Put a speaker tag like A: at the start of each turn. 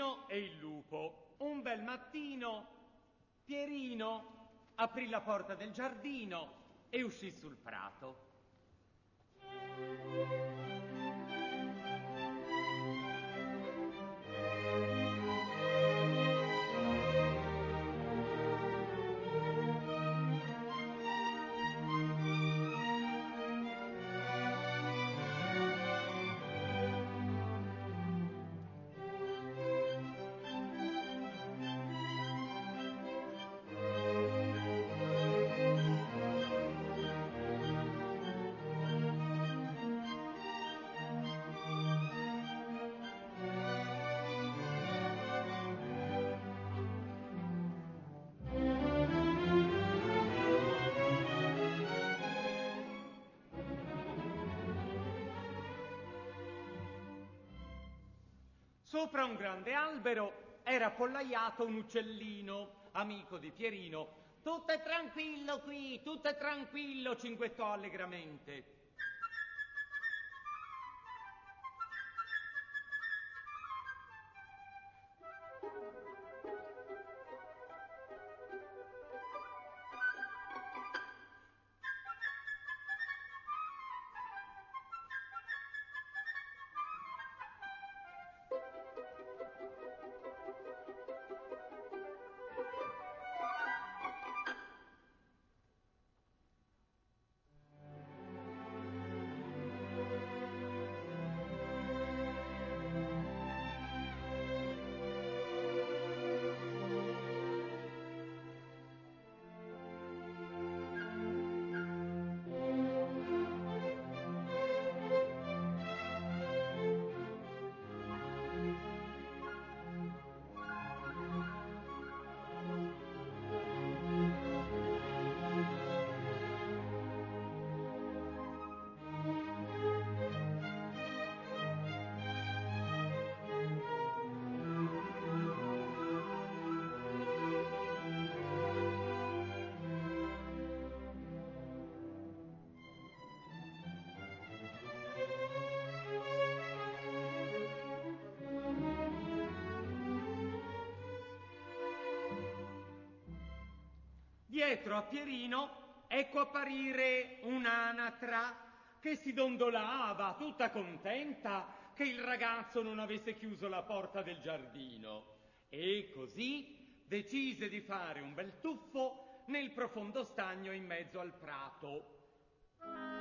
A: Pierino e il lupo. Un bel mattino Pierino aprì la porta del giardino e uscì sul prato. Sopra un grande albero era appollaiato un uccellino, amico di Pierino. Tutto è tranquillo qui, tutto è tranquillo, cinguettò allegramente. Dietro a Pierino ecco apparire un'anatra che si dondolava tutta contenta che il ragazzo non avesse chiuso la porta del giardino e così decise di fare un bel tuffo nel profondo stagno in mezzo al prato.